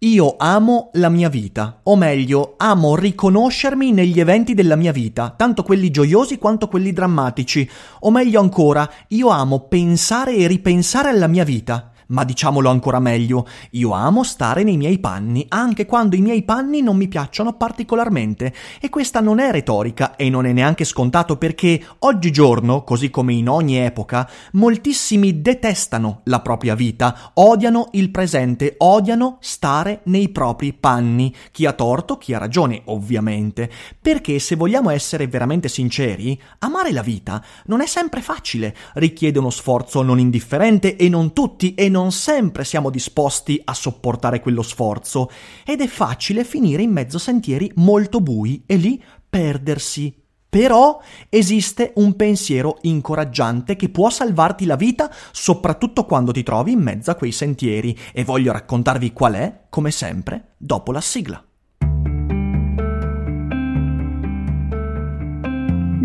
Io amo la mia vita, o meglio, amo riconoscermi negli eventi della mia vita, tanto quelli gioiosi quanto quelli drammatici, o meglio ancora, io amo pensare e ripensare alla mia vita. Ma diciamolo ancora meglio, io amo stare nei miei panni, anche quando i miei panni non mi piacciono particolarmente. E questa non è retorica e non è neanche scontato perché oggigiorno, così come in ogni epoca, moltissimi detestano la propria vita, odiano il presente, odiano stare nei propri panni. Chi ha torto, chi ha ragione, ovviamente. Perché se vogliamo essere veramente sinceri, amare la vita non è sempre facile, richiede uno sforzo non indifferente e non tutti e non sempre siamo disposti a sopportare quello sforzo ed è facile finire in mezzo a sentieri molto bui e lì perdersi. Però esiste un pensiero incoraggiante che può salvarti la vita, soprattutto quando ti trovi in mezzo a quei sentieri, e voglio raccontarvi qual è, come sempre, dopo la sigla.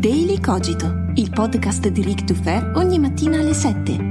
Daily Cogito, il podcast di Rick Dufer ogni mattina alle 7.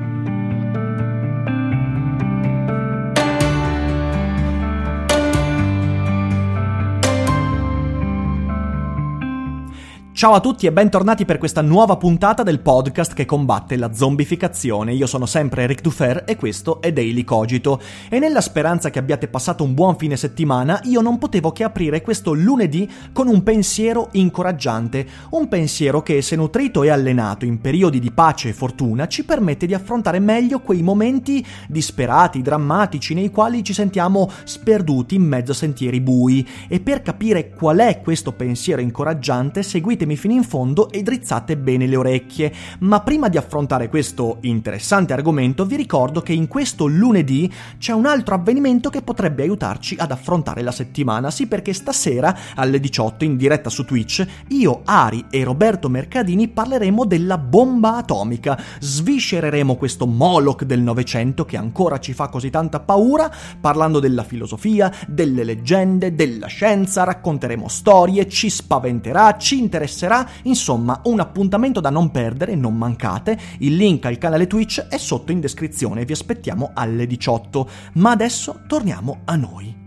Ciao a tutti e bentornati per questa nuova puntata del podcast che combatte la zombificazione. Io sono sempre Eric Dufer e questo è Daily Cogito. E nella speranza che abbiate passato un buon fine settimana, io non potevo che aprire questo lunedì con un pensiero incoraggiante. Un pensiero che, se nutrito e allenato in periodi di pace e fortuna, ci permette di affrontare meglio quei momenti disperati, drammatici, nei quali ci sentiamo sperduti in mezzo a sentieri bui. E per capire qual è questo pensiero incoraggiante, seguitemi fino in fondo e drizzate bene le orecchie. Ma prima di affrontare questo interessante argomento, vi ricordo che in questo lunedì c'è un altro avvenimento che potrebbe aiutarci ad affrontare la settimana. Sì, perché stasera alle 18 in diretta su Twitch, io, Ari e Roberto Mercadini parleremo della bomba atomica. Sviscereremo questo Moloch del Novecento che ancora ci fa così tanta paura, parlando della filosofia, delle leggende, della scienza, racconteremo storie, ci spaventerà, ci interesserà insomma un appuntamento da non perdere, non mancate, il link al canale Twitch è sotto in descrizione, vi aspettiamo alle 18, ma adesso torniamo a noi.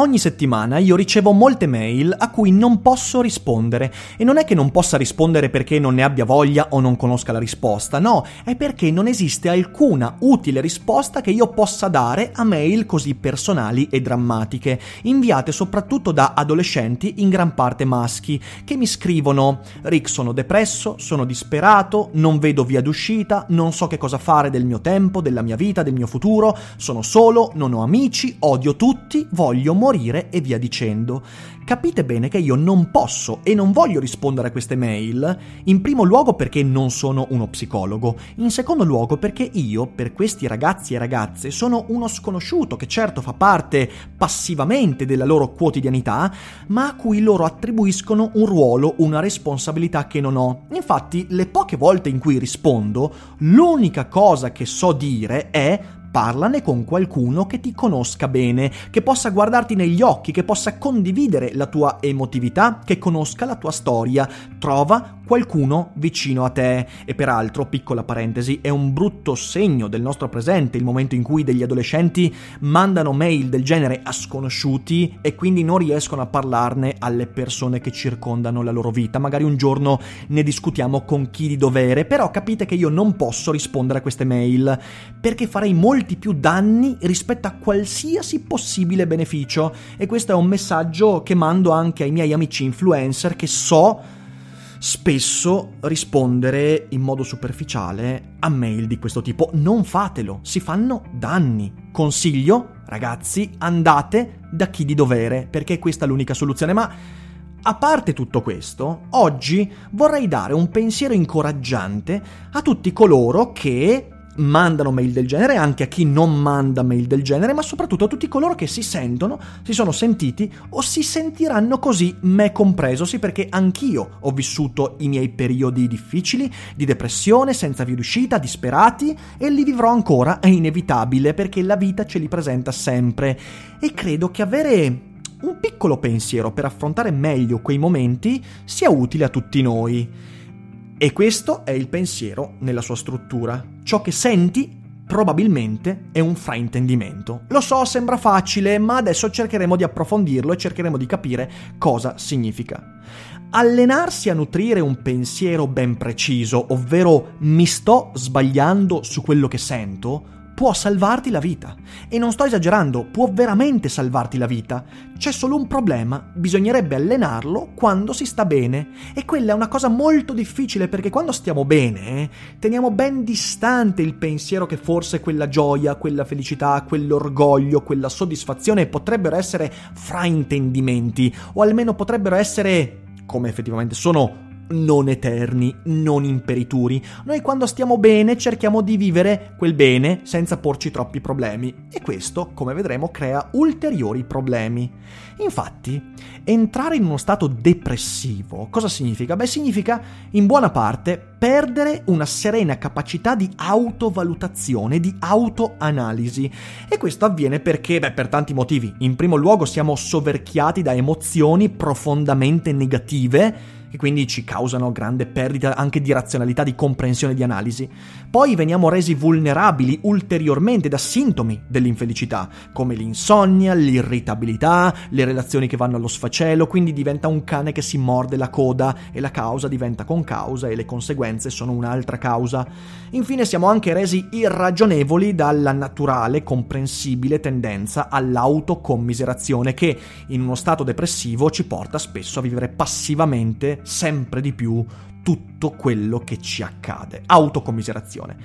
Ogni settimana io ricevo molte mail a cui non posso rispondere. E non è che non possa rispondere perché non ne abbia voglia o non conosca la risposta, no, è perché non esiste alcuna utile risposta che io possa dare a mail così personali e drammatiche, inviate soprattutto da adolescenti in gran parte maschi, che mi scrivono Rick sono depresso, sono disperato, non vedo via d'uscita, non so che cosa fare del mio tempo, della mia vita, del mio futuro, sono solo, non ho amici, odio tutti, voglio morire e via dicendo. Capite bene che io non posso e non voglio rispondere a queste mail, in primo luogo perché non sono uno psicologo, in secondo luogo perché io, per questi ragazzi e ragazze, sono uno sconosciuto che certo fa parte passivamente della loro quotidianità, ma a cui loro attribuiscono un ruolo, una responsabilità che non ho. Infatti, le poche volte in cui rispondo, l'unica cosa che so dire è parlane con qualcuno che ti conosca bene, che possa guardarti negli occhi, che possa condividere la tua emotività, che conosca la tua storia. Trova qualcuno vicino a te. E peraltro, piccola parentesi, è un brutto segno del nostro presente il momento in cui degli adolescenti mandano mail del genere a sconosciuti e quindi non riescono a parlarne alle persone che circondano la loro vita. Magari un giorno ne discutiamo con chi di dovere, però capite che io non posso rispondere a queste mail perché farei molti più danni rispetto a qualsiasi possibile beneficio e questo è un messaggio che mando anche ai miei amici influencer che so spesso rispondere in modo superficiale a mail di questo tipo. Non fatelo, si fanno danni. Consiglio, ragazzi, andate da chi di dovere, perché questa è l'unica soluzione. Ma a parte tutto questo, oggi vorrei dare un pensiero incoraggiante a tutti coloro che mandano mail del genere, anche a chi non manda mail del genere, ma soprattutto a tutti coloro che si sentono, si sono sentiti o si sentiranno così, me compreso, sì perché anch'io ho vissuto i miei periodi difficili, di depressione, senza via d'uscita, disperati e li vivrò ancora, è inevitabile perché la vita ce li presenta sempre e credo che avere un piccolo pensiero per affrontare meglio quei momenti sia utile a tutti noi. E questo è il pensiero nella sua struttura. Ciò che senti probabilmente è un fraintendimento. Lo so, sembra facile, ma adesso cercheremo di approfondirlo e cercheremo di capire cosa significa. Allenarsi a nutrire un pensiero ben preciso, ovvero mi sto sbagliando su quello che sento, può salvarti la vita. E non sto esagerando, può veramente salvarti la vita. C'è solo un problema, bisognerebbe allenarlo quando si sta bene. E quella è una cosa molto difficile perché quando stiamo bene teniamo ben distante il pensiero che forse quella gioia, quella felicità, quell'orgoglio, quella soddisfazione potrebbero essere fraintendimenti o almeno potrebbero essere come effettivamente sono non eterni, non imperituri. Noi quando stiamo bene cerchiamo di vivere quel bene senza porci troppi problemi e questo, come vedremo, crea ulteriori problemi. Infatti, entrare in uno stato depressivo cosa significa? Beh, significa in buona parte perdere una serena capacità di autovalutazione, di autoanalisi. E questo avviene perché, beh, per tanti motivi. In primo luogo siamo soverchiati da emozioni profondamente negative che quindi ci causano grande perdita anche di razionalità, di comprensione, di analisi. Poi veniamo resi vulnerabili ulteriormente da sintomi dell'infelicità, come l'insonnia, l'irritabilità, le relazioni che vanno allo sfacelo, quindi diventa un cane che si morde la coda e la causa diventa con causa e le conseguenze sono un'altra causa. Infine siamo anche resi irragionevoli dalla naturale, comprensibile tendenza all'autocommiserazione che in uno stato depressivo ci porta spesso a vivere passivamente sempre di più tutto quello che ci accade. Autocommiserazione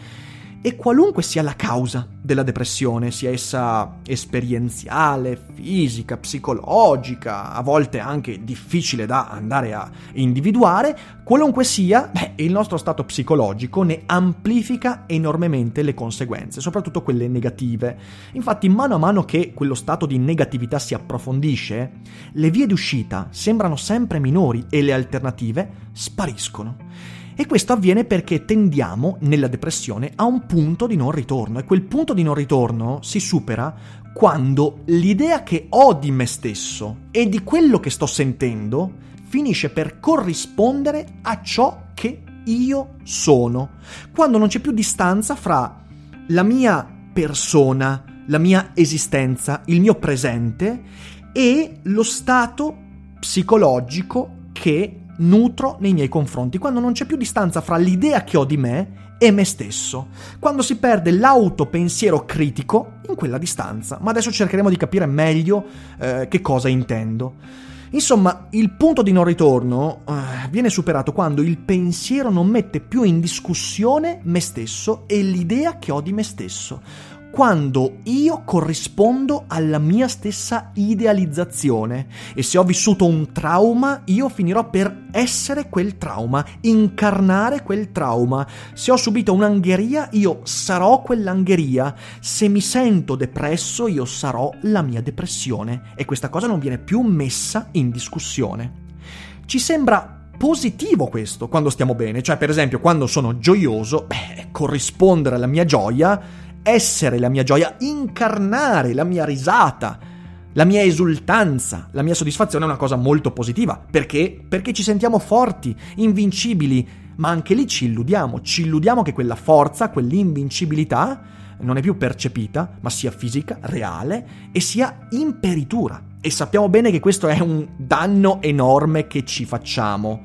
e qualunque sia la causa della depressione, sia essa esperienziale, fisica, psicologica, a volte anche difficile da andare a individuare, qualunque sia, beh, il nostro stato psicologico ne amplifica enormemente le conseguenze, soprattutto quelle negative. Infatti, mano a mano che quello stato di negatività si approfondisce, le vie d'uscita sembrano sempre minori e le alternative spariscono. E questo avviene perché tendiamo nella depressione a un punto di non ritorno. E quel punto di non ritorno si supera quando l'idea che ho di me stesso e di quello che sto sentendo finisce per corrispondere a ciò che io sono, quando non c'è più distanza fra la mia persona, la mia esistenza, il mio presente e lo stato psicologico che nutro nei miei confronti, quando non c'è più distanza fra l'idea che ho di me e me stesso, quando si perde l'autopensiero critico in quella distanza. Ma adesso cercheremo di capire meglio eh, che cosa intendo. Insomma, il punto di non ritorno eh, viene superato quando il pensiero non mette più in discussione me stesso e l'idea che ho di me stesso quando io corrispondo alla mia stessa idealizzazione e se ho vissuto un trauma io finirò per essere quel trauma, incarnare quel trauma. Se ho subito un'angheria io sarò quell'angheria, se mi sento depresso io sarò la mia depressione e questa cosa non viene più messa in discussione. Ci sembra positivo questo quando stiamo bene, cioè per esempio quando sono gioioso, beh, corrispondere alla mia gioia essere la mia gioia, incarnare la mia risata. La mia esultanza, la mia soddisfazione è una cosa molto positiva. Perché? Perché ci sentiamo forti, invincibili, ma anche lì ci illudiamo, ci illudiamo che quella forza, quell'invincibilità non è più percepita, ma sia fisica, reale e sia imperitura. E sappiamo bene che questo è un danno enorme che ci facciamo.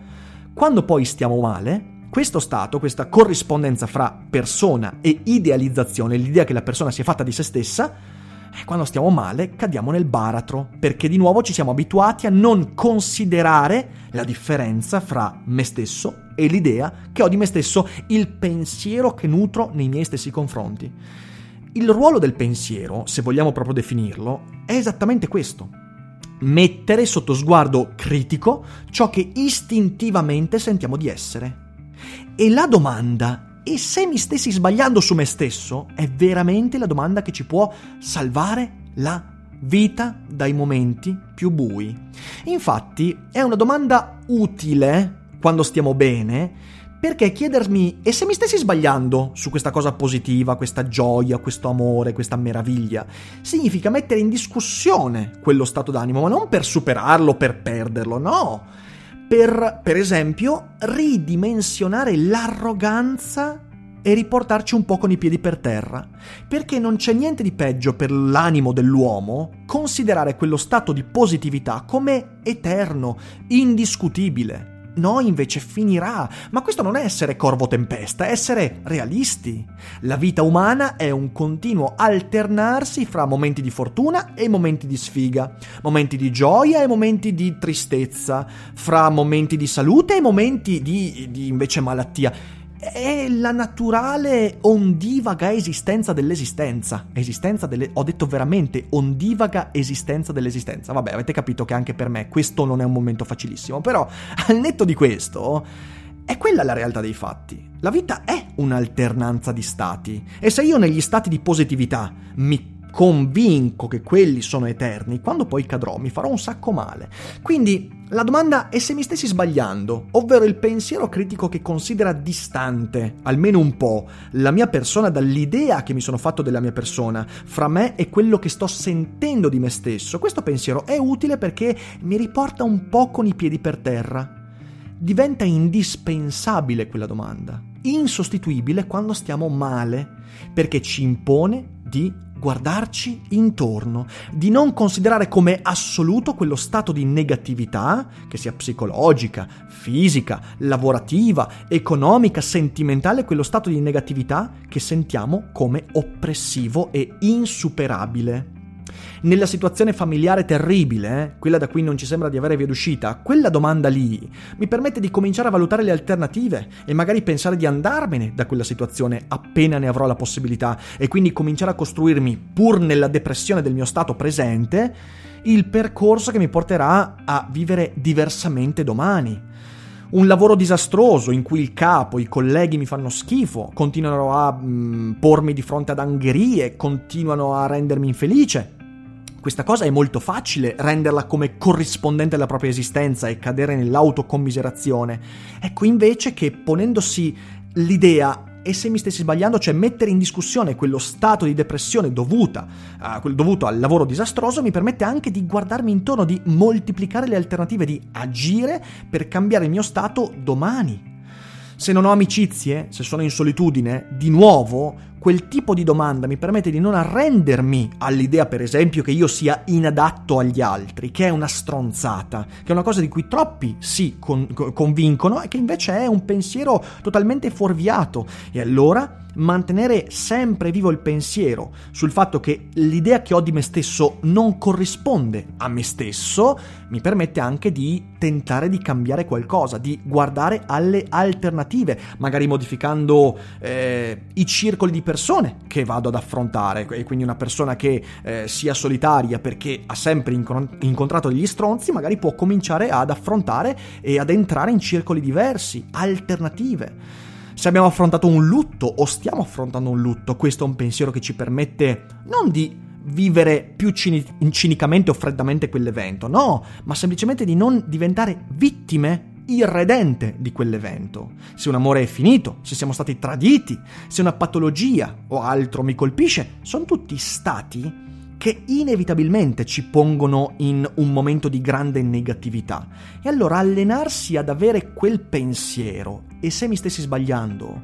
Quando poi stiamo male, questo stato, questa corrispondenza fra persona e idealizzazione, l'idea che la persona sia fatta di se stessa, eh, quando stiamo male cadiamo nel baratro, perché di nuovo ci siamo abituati a non considerare la differenza fra me stesso e l'idea che ho di me stesso, il pensiero che nutro nei miei stessi confronti. Il ruolo del pensiero, se vogliamo proprio definirlo, è esattamente questo. Mettere sotto sguardo critico ciò che istintivamente sentiamo di essere. E la domanda, e se mi stessi sbagliando su me stesso, è veramente la domanda che ci può salvare la vita dai momenti più bui. Infatti è una domanda utile quando stiamo bene, perché chiedermi e se mi stessi sbagliando su questa cosa positiva, questa gioia, questo amore, questa meraviglia, significa mettere in discussione quello stato d'animo, ma non per superarlo, per perderlo, no per, per esempio, ridimensionare l'arroganza e riportarci un po' con i piedi per terra, perché non c'è niente di peggio per l'animo dell'uomo considerare quello stato di positività come eterno, indiscutibile no invece finirà. Ma questo non è essere corvo tempesta, è essere realisti. La vita umana è un continuo alternarsi fra momenti di fortuna e momenti di sfiga, momenti di gioia e momenti di tristezza, fra momenti di salute e momenti di, di invece malattia è la naturale ondivaga esistenza dell'esistenza. Esistenza delle... Ho detto veramente ondivaga esistenza dell'esistenza. Vabbè, avete capito che anche per me questo non è un momento facilissimo, però al netto di questo è quella la realtà dei fatti. La vita è un'alternanza di stati e se io negli stati di positività mi convinco che quelli sono eterni, quando poi cadrò mi farò un sacco male. Quindi la domanda è se mi stessi sbagliando, ovvero il pensiero critico che considera distante, almeno un po', la mia persona dall'idea che mi sono fatto della mia persona, fra me e quello che sto sentendo di me stesso. Questo pensiero è utile perché mi riporta un po' con i piedi per terra. Diventa indispensabile quella domanda, insostituibile quando stiamo male, perché ci impone di guardarci intorno, di non considerare come assoluto quello stato di negatività, che sia psicologica, fisica, lavorativa, economica, sentimentale, quello stato di negatività che sentiamo come oppressivo e insuperabile nella situazione familiare terribile, eh, quella da cui non ci sembra di avere via d'uscita, quella domanda lì mi permette di cominciare a valutare le alternative e magari pensare di andarmene da quella situazione appena ne avrò la possibilità e quindi cominciare a costruirmi, pur nella depressione del mio stato presente, il percorso che mi porterà a vivere diversamente domani un lavoro disastroso in cui il capo, i colleghi mi fanno schifo, continuano a mh, mm, pormi di fronte ad angherie, continuano a rendermi infelice. Questa cosa è molto facile renderla come corrispondente alla propria esistenza e cadere nell'autocommiserazione. Ecco invece che ponendosi l'idea e se mi stessi sbagliando, cioè mettere in discussione quello stato di depressione dovuta, uh, dovuto al lavoro disastroso, mi permette anche di guardarmi intorno, di moltiplicare le alternative, di agire per cambiare il mio stato domani. Se non ho amicizie, se sono in solitudine, di nuovo quel tipo di domanda mi permette di non arrendermi all'idea, per esempio, che io sia inadatto agli altri, che è una stronzata, che è una cosa di cui troppi si con- convincono e che invece è un pensiero totalmente fuorviato. E allora mantenere sempre vivo il pensiero sul fatto che l'idea che ho di me stesso non corrisponde a me stesso, mi permette anche di tentare di cambiare qualcosa, di guardare alle alternative, magari modificando eh, i circoli di persone che vado ad affrontare, e quindi una persona che eh, sia solitaria perché ha sempre incontrato degli stronzi, magari può cominciare ad affrontare e ad entrare in circoli diversi, alternative. Se abbiamo affrontato un lutto o stiamo affrontando un lutto, questo è un pensiero che ci permette non di vivere più cini- cinicamente o freddamente quell'evento, no, ma semplicemente di non diventare vittime irredente di quell'evento. Se un amore è finito, se siamo stati traditi, se una patologia o altro mi colpisce, sono tutti stati che inevitabilmente ci pongono in un momento di grande negatività. E allora allenarsi ad avere quel pensiero, e se mi stessi sbagliando,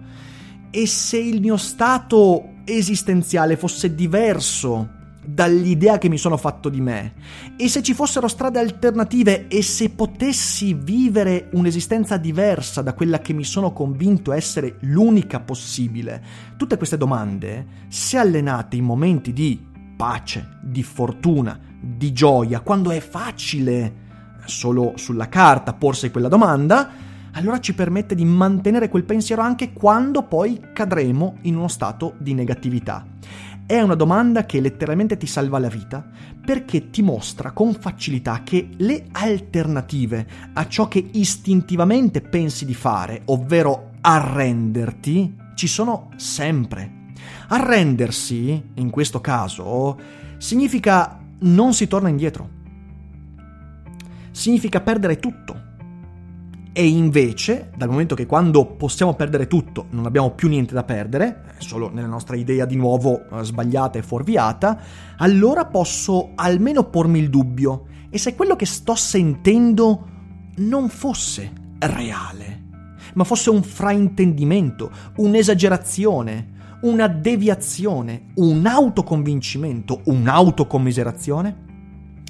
e se il mio stato esistenziale fosse diverso dall'idea che mi sono fatto di me, e se ci fossero strade alternative e se potessi vivere un'esistenza diversa da quella che mi sono convinto essere l'unica possibile, tutte queste domande, se allenate in momenti di pace, di fortuna, di gioia, quando è facile solo sulla carta porsi quella domanda, allora ci permette di mantenere quel pensiero anche quando poi cadremo in uno stato di negatività. È una domanda che letteralmente ti salva la vita perché ti mostra con facilità che le alternative a ciò che istintivamente pensi di fare, ovvero arrenderti, ci sono sempre. Arrendersi, in questo caso, significa non si torna indietro. Significa perdere tutto. E invece, dal momento che quando possiamo perdere tutto non abbiamo più niente da perdere, solo nella nostra idea di nuovo eh, sbagliata e fuorviata, allora posso almeno pormi il dubbio. E se quello che sto sentendo non fosse reale, ma fosse un fraintendimento, un'esagerazione, una deviazione, un autoconvincimento, un'autocommiserazione?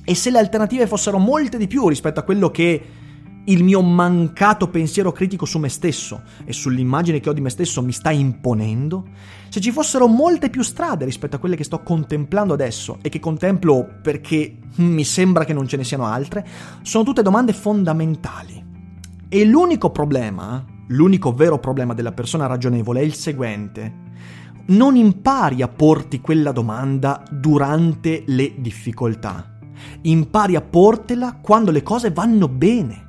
E se le alternative fossero molte di più rispetto a quello che il mio mancato pensiero critico su me stesso e sull'immagine che ho di me stesso mi sta imponendo, se ci fossero molte più strade rispetto a quelle che sto contemplando adesso e che contemplo perché mi sembra che non ce ne siano altre, sono tutte domande fondamentali. E l'unico problema, l'unico vero problema della persona ragionevole è il seguente non impari a porti quella domanda durante le difficoltà. Impari a portela quando le cose vanno bene.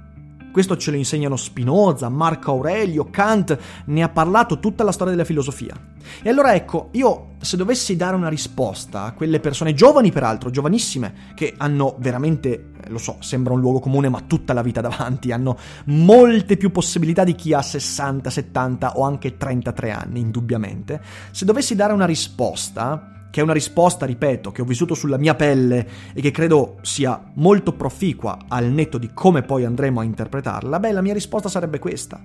Questo ce lo insegnano Spinoza, Marco Aurelio, Kant, ne ha parlato tutta la storia della filosofia. E allora ecco, io se dovessi dare una risposta a quelle persone giovani, peraltro, giovanissime, che hanno veramente, eh, lo so, sembra un luogo comune, ma tutta la vita davanti, hanno molte più possibilità di chi ha 60, 70 o anche 33 anni, indubbiamente, se dovessi dare una risposta, che è una risposta, ripeto, che ho vissuto sulla mia pelle e che credo sia molto proficua al netto di come poi andremo a interpretarla, beh, la mia risposta sarebbe questa.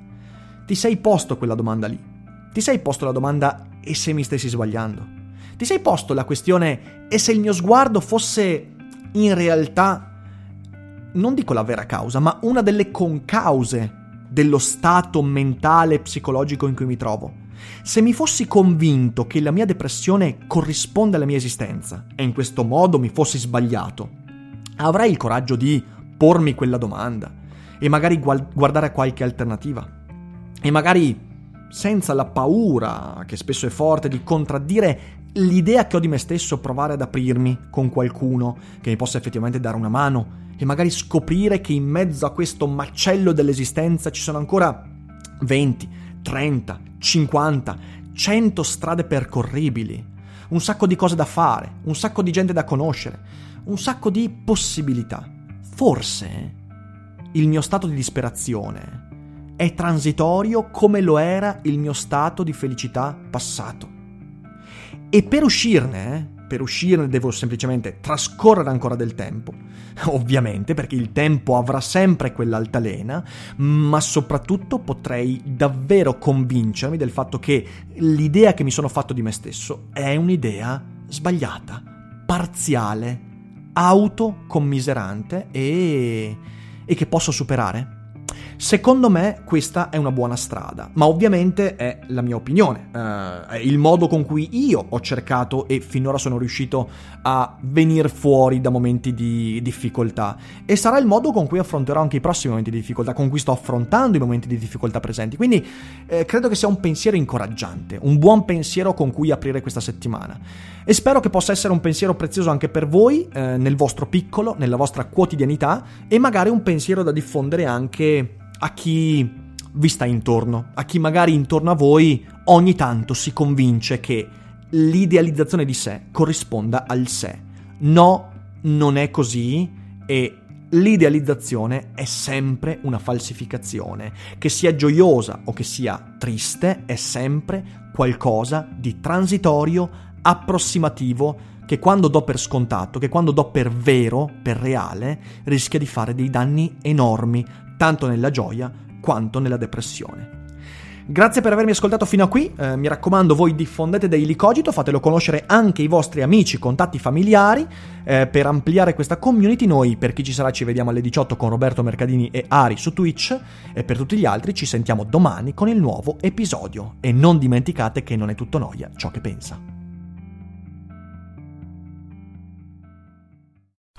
Ti sei posto quella domanda lì? Ti sei posto la domanda e se mi stessi sbagliando? Ti sei posto la questione e se il mio sguardo fosse in realtà, non dico la vera causa, ma una delle concause dello stato mentale e psicologico in cui mi trovo? Se mi fossi convinto che la mia depressione corrisponde alla mia esistenza e in questo modo mi fossi sbagliato, avrei il coraggio di pormi quella domanda e magari guardare a qualche alternativa. E magari senza la paura, che spesso è forte, di contraddire l'idea che ho di me stesso, provare ad aprirmi con qualcuno che mi possa effettivamente dare una mano e magari scoprire che in mezzo a questo macello dell'esistenza ci sono ancora 20, 30, 50, 100 strade percorribili, un sacco di cose da fare, un sacco di gente da conoscere, un sacco di possibilità. Forse il mio stato di disperazione è transitorio come lo era il mio stato di felicità passato. E per uscirne, per uscirne devo semplicemente trascorrere ancora del tempo, ovviamente perché il tempo avrà sempre quell'altalena, ma soprattutto potrei davvero convincermi del fatto che l'idea che mi sono fatto di me stesso è un'idea sbagliata, parziale, autocommiserante e, e che posso superare. Secondo me questa è una buona strada, ma ovviamente è la mia opinione, uh, è il modo con cui io ho cercato e finora sono riuscito a venire fuori da momenti di difficoltà e sarà il modo con cui affronterò anche i prossimi momenti di difficoltà, con cui sto affrontando i momenti di difficoltà presenti. Quindi eh, credo che sia un pensiero incoraggiante, un buon pensiero con cui aprire questa settimana. E spero che possa essere un pensiero prezioso anche per voi, eh, nel vostro piccolo, nella vostra quotidianità e magari un pensiero da diffondere anche a chi vi sta intorno, a chi magari intorno a voi ogni tanto si convince che l'idealizzazione di sé corrisponda al sé. No, non è così e l'idealizzazione è sempre una falsificazione. Che sia gioiosa o che sia triste, è sempre qualcosa di transitorio, approssimativo, che quando do per scontato, che quando do per vero, per reale, rischia di fare dei danni enormi, tanto nella gioia quanto nella depressione. Grazie per avermi ascoltato fino a qui, eh, mi raccomando voi diffondete Daily Cogito, fatelo conoscere anche ai vostri amici, contatti familiari, eh, per ampliare questa community noi per chi ci sarà ci vediamo alle 18 con Roberto Mercadini e Ari su Twitch e per tutti gli altri ci sentiamo domani con il nuovo episodio e non dimenticate che non è tutto noia ciò che pensa.